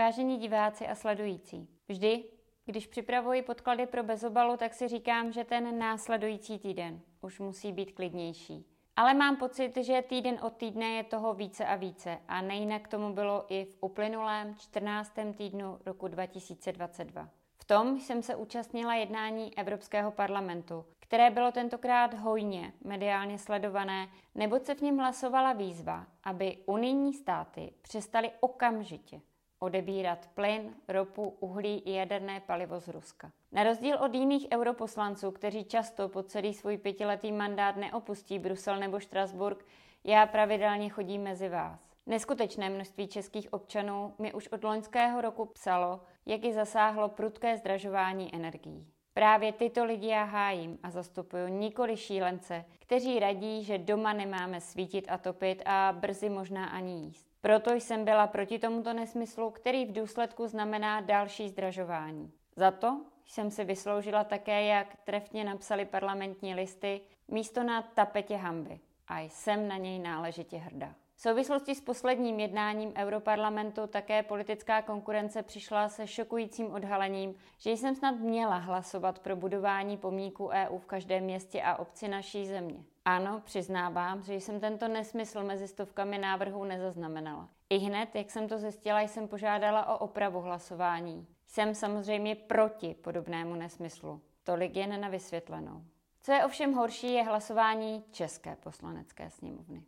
vážení diváci a sledující. Vždy, když připravuji podklady pro bezobalu, tak si říkám, že ten následující týden už musí být klidnější. Ale mám pocit, že týden od týdne je toho více a více a nejinak tomu bylo i v uplynulém 14. týdnu roku 2022. V tom jsem se účastnila jednání Evropského parlamentu, které bylo tentokrát hojně mediálně sledované, neboť se v něm hlasovala výzva, aby unijní státy přestali okamžitě odebírat plyn, ropu, uhlí i jaderné palivo z Ruska. Na rozdíl od jiných europoslanců, kteří často po celý svůj pětiletý mandát neopustí Brusel nebo Štrasburg, já pravidelně chodím mezi vás. Neskutečné množství českých občanů mi už od loňského roku psalo, jak ji zasáhlo prudké zdražování energií. Právě tyto lidi já hájím a zastupuju nikoli šílence, kteří radí, že doma nemáme svítit a topit a brzy možná ani jíst. Proto jsem byla proti tomuto nesmyslu, který v důsledku znamená další zdražování. Za to jsem si vysloužila také, jak trefně napsali parlamentní listy, místo na tapetě hamby. A jsem na něj náležitě hrdá. V souvislosti s posledním jednáním Europarlamentu také politická konkurence přišla se šokujícím odhalením, že jsem snad měla hlasovat pro budování pomníků EU v každém městě a obci naší země. Ano, přiznávám, že jsem tento nesmysl mezi stovkami návrhů nezaznamenala. I hned, jak jsem to zjistila, jsem požádala o opravu hlasování. Jsem samozřejmě proti podobnému nesmyslu. Tolik jen na vysvětlenou. Co je ovšem horší, je hlasování České poslanecké sněmovny.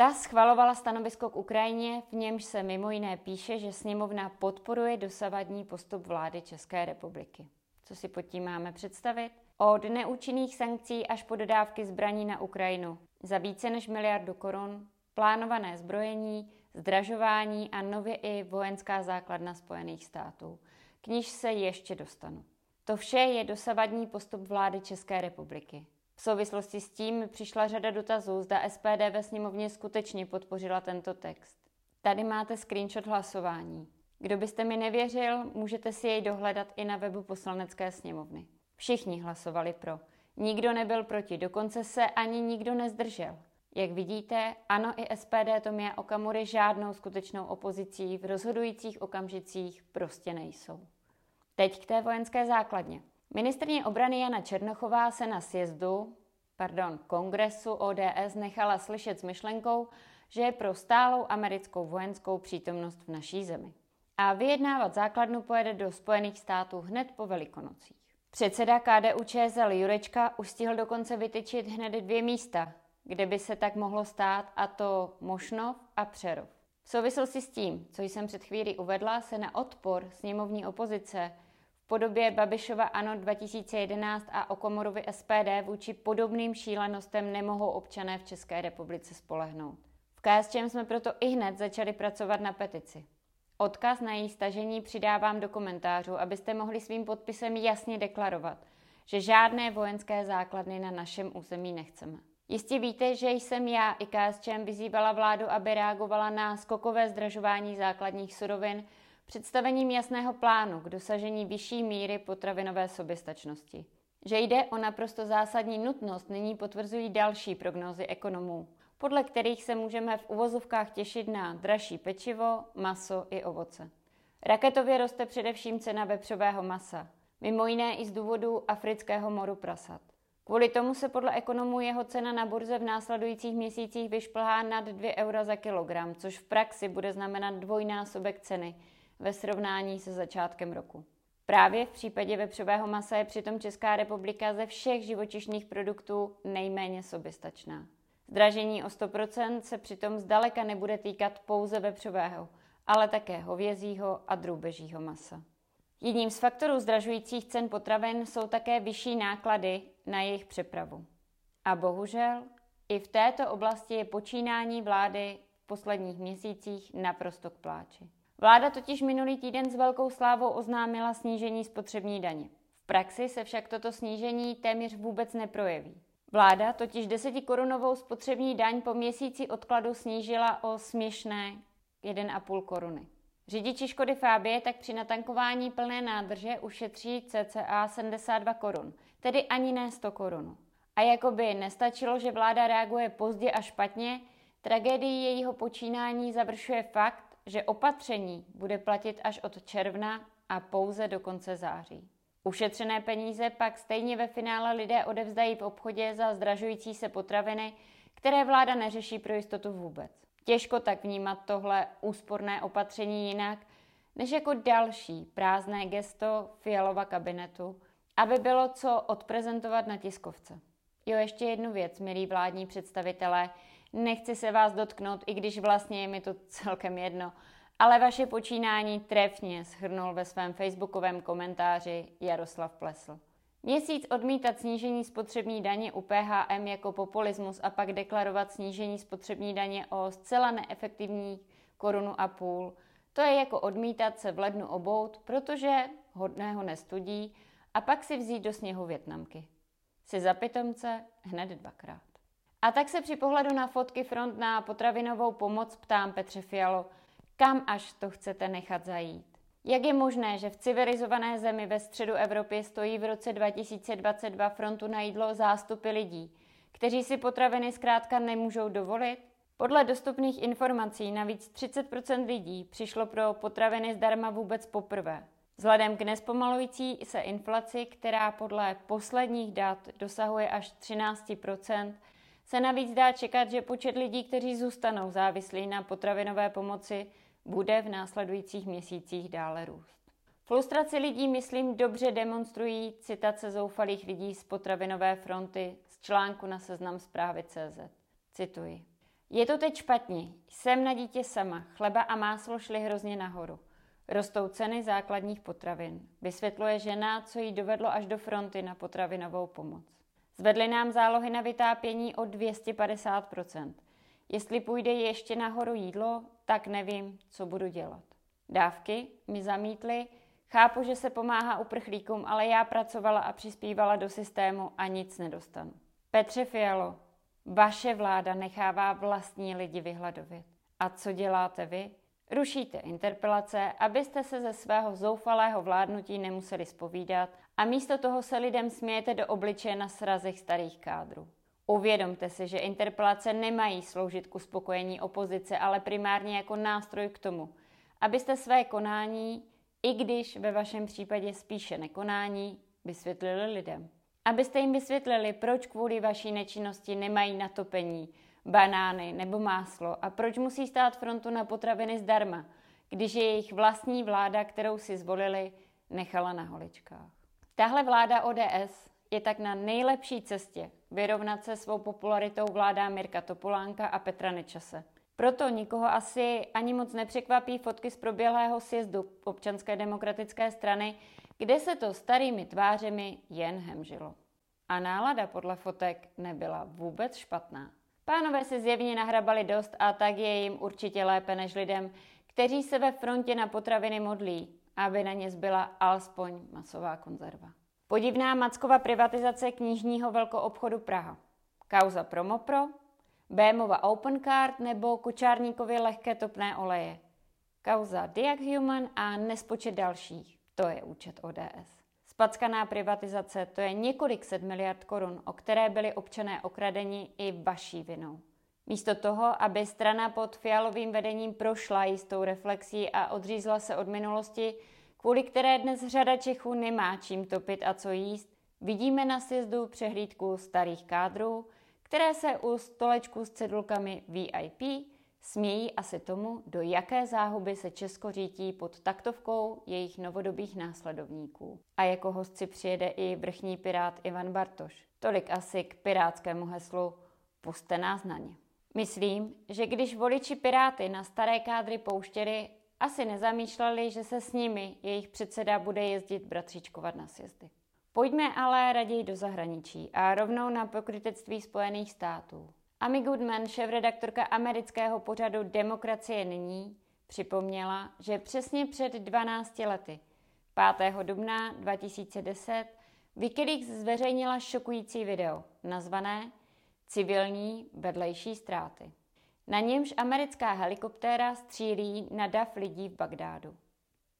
Ta schvalovala stanovisko k Ukrajině, v němž se mimo jiné píše, že sněmovna podporuje dosavadní postup vlády České republiky. Co si pod tím máme představit? Od neúčinných sankcí až po dodávky zbraní na Ukrajinu za více než miliardu korun, plánované zbrojení, zdražování a nově i vojenská základna Spojených států, k níž se ještě dostanu. To vše je dosavadní postup vlády České republiky. V souvislosti s tím přišla řada dotazů, zda SPD ve sněmovně skutečně podpořila tento text. Tady máte screenshot hlasování. Kdo byste mi nevěřil, můžete si jej dohledat i na webu poslanecké sněmovny. Všichni hlasovali pro. Nikdo nebyl proti, dokonce se ani nikdo nezdržel. Jak vidíte, ano i SPD Tomia Okamury žádnou skutečnou opozicí v rozhodujících okamžicích prostě nejsou. Teď k té vojenské základně. Ministrně obrany Jana Černochová se na sjezdu, pardon, kongresu ODS nechala slyšet s myšlenkou, že je pro stálou americkou vojenskou přítomnost v naší zemi. A vyjednávat základnu pojede do Spojených států hned po Velikonocích. Předseda KDU ČSL Jurečka už stihl dokonce vytyčit hned dvě místa, kde by se tak mohlo stát, a to Mošnov a Přerov. V souvislosti s tím, co jsem před chvíli uvedla, se na odpor sněmovní opozice podobě Babišova ANO 2011 a Okomorovy SPD vůči podobným šílenostem nemohou občané v České republice spolehnout. V KSČM jsme proto i hned začali pracovat na petici. Odkaz na její stažení přidávám do komentářů, abyste mohli svým podpisem jasně deklarovat, že žádné vojenské základny na našem území nechceme. Jistě víte, že jsem já i KSČM vyzývala vládu, aby reagovala na skokové zdražování základních surovin představením jasného plánu k dosažení vyšší míry potravinové soběstačnosti. Že jde o naprosto zásadní nutnost, nyní potvrzují další prognózy ekonomů podle kterých se můžeme v uvozovkách těšit na dražší pečivo, maso i ovoce. Raketově roste především cena vepřového masa, mimo jiné i z důvodu afrického moru prasat. Kvůli tomu se podle ekonomů jeho cena na burze v následujících měsících vyšplhá nad 2 eura za kilogram, což v praxi bude znamenat dvojnásobek ceny ve srovnání se začátkem roku. Právě v případě vepřového masa je přitom Česká republika ze všech živočišných produktů nejméně soběstačná. Zdražení o 100% se přitom zdaleka nebude týkat pouze vepřového, ale také hovězího a drůbežího masa. Jedním z faktorů zdražujících cen potravin jsou také vyšší náklady na jejich přepravu. A bohužel i v této oblasti je počínání vlády v posledních měsících naprosto k pláči. Vláda totiž minulý týden s velkou slávou oznámila snížení spotřební daně. V praxi se však toto snížení téměř vůbec neprojeví. Vláda totiž desetikorunovou spotřební daň po měsíci odkladu snížila o směšné 1,5 koruny. Řidiči Škody Fábie tak při natankování plné nádrže ušetří cca 72 korun, tedy ani ne 100 korun. A jako by nestačilo, že vláda reaguje pozdě a špatně, tragédii jejího počínání završuje fakt, že opatření bude platit až od června a pouze do konce září. Ušetřené peníze pak stejně ve finále lidé odevzdají v obchodě za zdražující se potraviny, které vláda neřeší pro jistotu vůbec. Těžko tak vnímat tohle úsporné opatření jinak, než jako další prázdné gesto Fialova kabinetu, aby bylo co odprezentovat na tiskovce. Jo, ještě jednu věc, milí vládní představitelé, nechci se vás dotknout, i když vlastně je mi to celkem jedno, ale vaše počínání trefně shrnul ve svém facebookovém komentáři Jaroslav Plesl. Měsíc odmítat snížení spotřební daně u PHM jako populismus a pak deklarovat snížení spotřební daně o zcela neefektivní korunu a půl, to je jako odmítat se v lednu obout, protože hodného nestudí a pak si vzít do sněhu Větnamky. Si za pitomce hned dvakrát. A tak se při pohledu na fotky front na potravinovou pomoc ptám Petře Fialo, kam až to chcete nechat zajít? Jak je možné, že v civilizované zemi ve středu Evropy stojí v roce 2022 frontu na jídlo zástupy lidí, kteří si potraviny zkrátka nemůžou dovolit? Podle dostupných informací navíc 30% lidí přišlo pro potraviny zdarma vůbec poprvé. Vzhledem k nespomalující se inflaci, která podle posledních dat dosahuje až 13 se navíc dá čekat, že počet lidí, kteří zůstanou závislí na potravinové pomoci, bude v následujících měsících dále růst. Frustraci lidí, myslím, dobře demonstrují citace zoufalých lidí z potravinové fronty z článku na seznam zprávy CZ. Cituji. Je to teď špatně. Jsem na dítě sama. Chleba a máslo šly hrozně nahoru. Rostou ceny základních potravin. Vysvětluje žena, co jí dovedlo až do fronty na potravinovou pomoc. Zvedli nám zálohy na vytápění o 250% Jestli půjde ještě nahoru jídlo, tak nevím, co budu dělat. Dávky mi zamítly, chápu, že se pomáhá uprchlíkům, ale já pracovala a přispívala do systému a nic nedostanu. Petře Fialo, vaše vláda nechává vlastní lidi vyhladovět. A co děláte vy? Rušíte interpelace, abyste se ze svého zoufalého vládnutí nemuseli spovídat a místo toho se lidem smějete do obličeje na srazech starých kádrů. Uvědomte si, že interpelace nemají sloužit k uspokojení opozice, ale primárně jako nástroj k tomu, abyste své konání, i když ve vašem případě spíše nekonání, vysvětlili lidem. Abyste jim vysvětlili, proč kvůli vaší nečinnosti nemají natopení, banány nebo máslo a proč musí stát frontu na potraviny zdarma, když je jejich vlastní vláda, kterou si zvolili, nechala na holičkách. Tahle vláda ODS je tak na nejlepší cestě vyrovnat se svou popularitou vládá Mirka Topolánka a Petra Nečase. Proto nikoho asi ani moc nepřekvapí fotky z proběhlého sjezdu občanské demokratické strany, kde se to starými tvářemi jen hemžilo. A nálada podle fotek nebyla vůbec špatná. Pánové si zjevně nahrabali dost a tak je jim určitě lépe než lidem, kteří se ve frontě na potraviny modlí, aby na ně zbyla alespoň masová konzerva. Podivná Mackova privatizace knižního velkoobchodu Praha. Kauza Promopro, Bémova Open Card nebo Kočárníkově lehké topné oleje. Kauza Diag Human a nespočet dalších. To je účet ODS. Spackaná privatizace to je několik set miliard korun, o které byli občané okradeni i vaší vinou. Místo toho, aby strana pod fialovým vedením prošla jistou reflexí a odřízla se od minulosti, kvůli které dnes řada Čechů nemá čím topit a co jíst, vidíme na sjezdu přehlídku starých kádrů, které se u stolečků s cedulkami VIP smějí asi tomu, do jaké záhuby se Česko řítí pod taktovkou jejich novodobých následovníků. A jako host si přijede i vrchní pirát Ivan Bartoš. Tolik asi k pirátskému heslu Puste nás na ně. Myslím, že když voliči Piráty na staré kádry pouštěli asi nezamýšleli, že se s nimi jejich předseda bude jezdit bratřičkovat na sjezdy. Pojďme ale raději do zahraničí a rovnou na pokrytectví Spojených států. Amy Goodman, šéf-redaktorka amerického pořadu Demokracie nyní, připomněla, že přesně před 12 lety, 5. dubna 2010, Wikileaks zveřejnila šokující video, nazvané Civilní vedlejší ztráty. Na němž americká helikoptéra střílí na dav lidí v Bagdádu.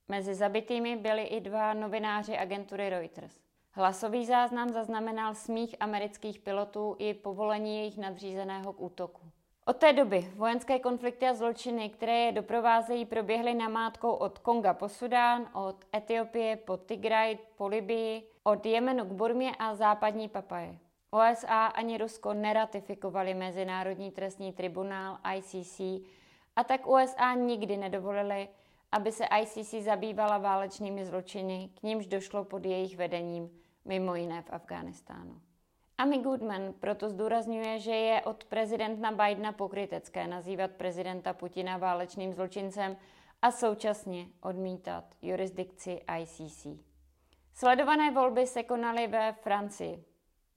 Mezi zabitými byli i dva novináři agentury Reuters. Hlasový záznam zaznamenal smích amerických pilotů i povolení jejich nadřízeného k útoku. Od té doby vojenské konflikty a zločiny, které je doprovázejí, proběhly namátkou od Konga po Sudán, od Etiopie po Tigraj po Libii, od Jemenu k Burmě a západní Papaje. OSA ani Rusko neratifikovali Mezinárodní trestní tribunál ICC a tak USA nikdy nedovolili, aby se ICC zabývala válečnými zločiny, k nímž došlo pod jejich vedením, mimo jiné v Afghánistánu. Amy Goodman proto zdůrazňuje, že je od prezidenta Bidena pokrytecké nazývat prezidenta Putina válečným zločincem a současně odmítat jurisdikci ICC. Sledované volby se konaly ve Francii.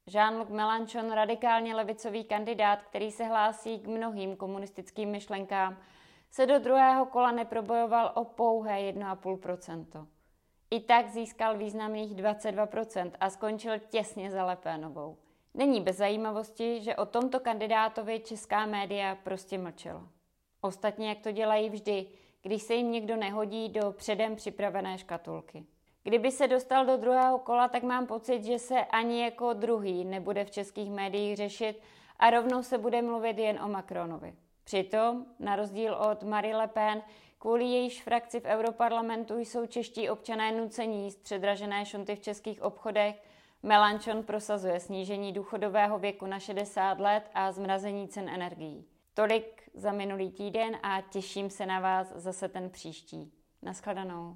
Jean-Luc Mélenchon, radikálně levicový kandidát, který se hlásí k mnohým komunistickým myšlenkám, se do druhého kola neprobojoval o pouhé 1,5%. I tak získal významných 22% a skončil těsně za Lepénovou. Není bez zajímavosti, že o tomto kandidátovi česká média prostě mlčela. Ostatně, jak to dělají vždy, když se jim někdo nehodí do předem připravené škatulky. Kdyby se dostal do druhého kola, tak mám pocit, že se ani jako druhý nebude v českých médiích řešit a rovnou se bude mluvit jen o Macronovi. Přitom, na rozdíl od Marie Le Pen, kvůli jejíž frakci v Europarlamentu jsou čeští občané nucení jíst předražené šunty v českých obchodech, Melanchon prosazuje snížení důchodového věku na 60 let a zmrazení cen energií. Tolik za minulý týden a těším se na vás zase ten příští. Naschledanou.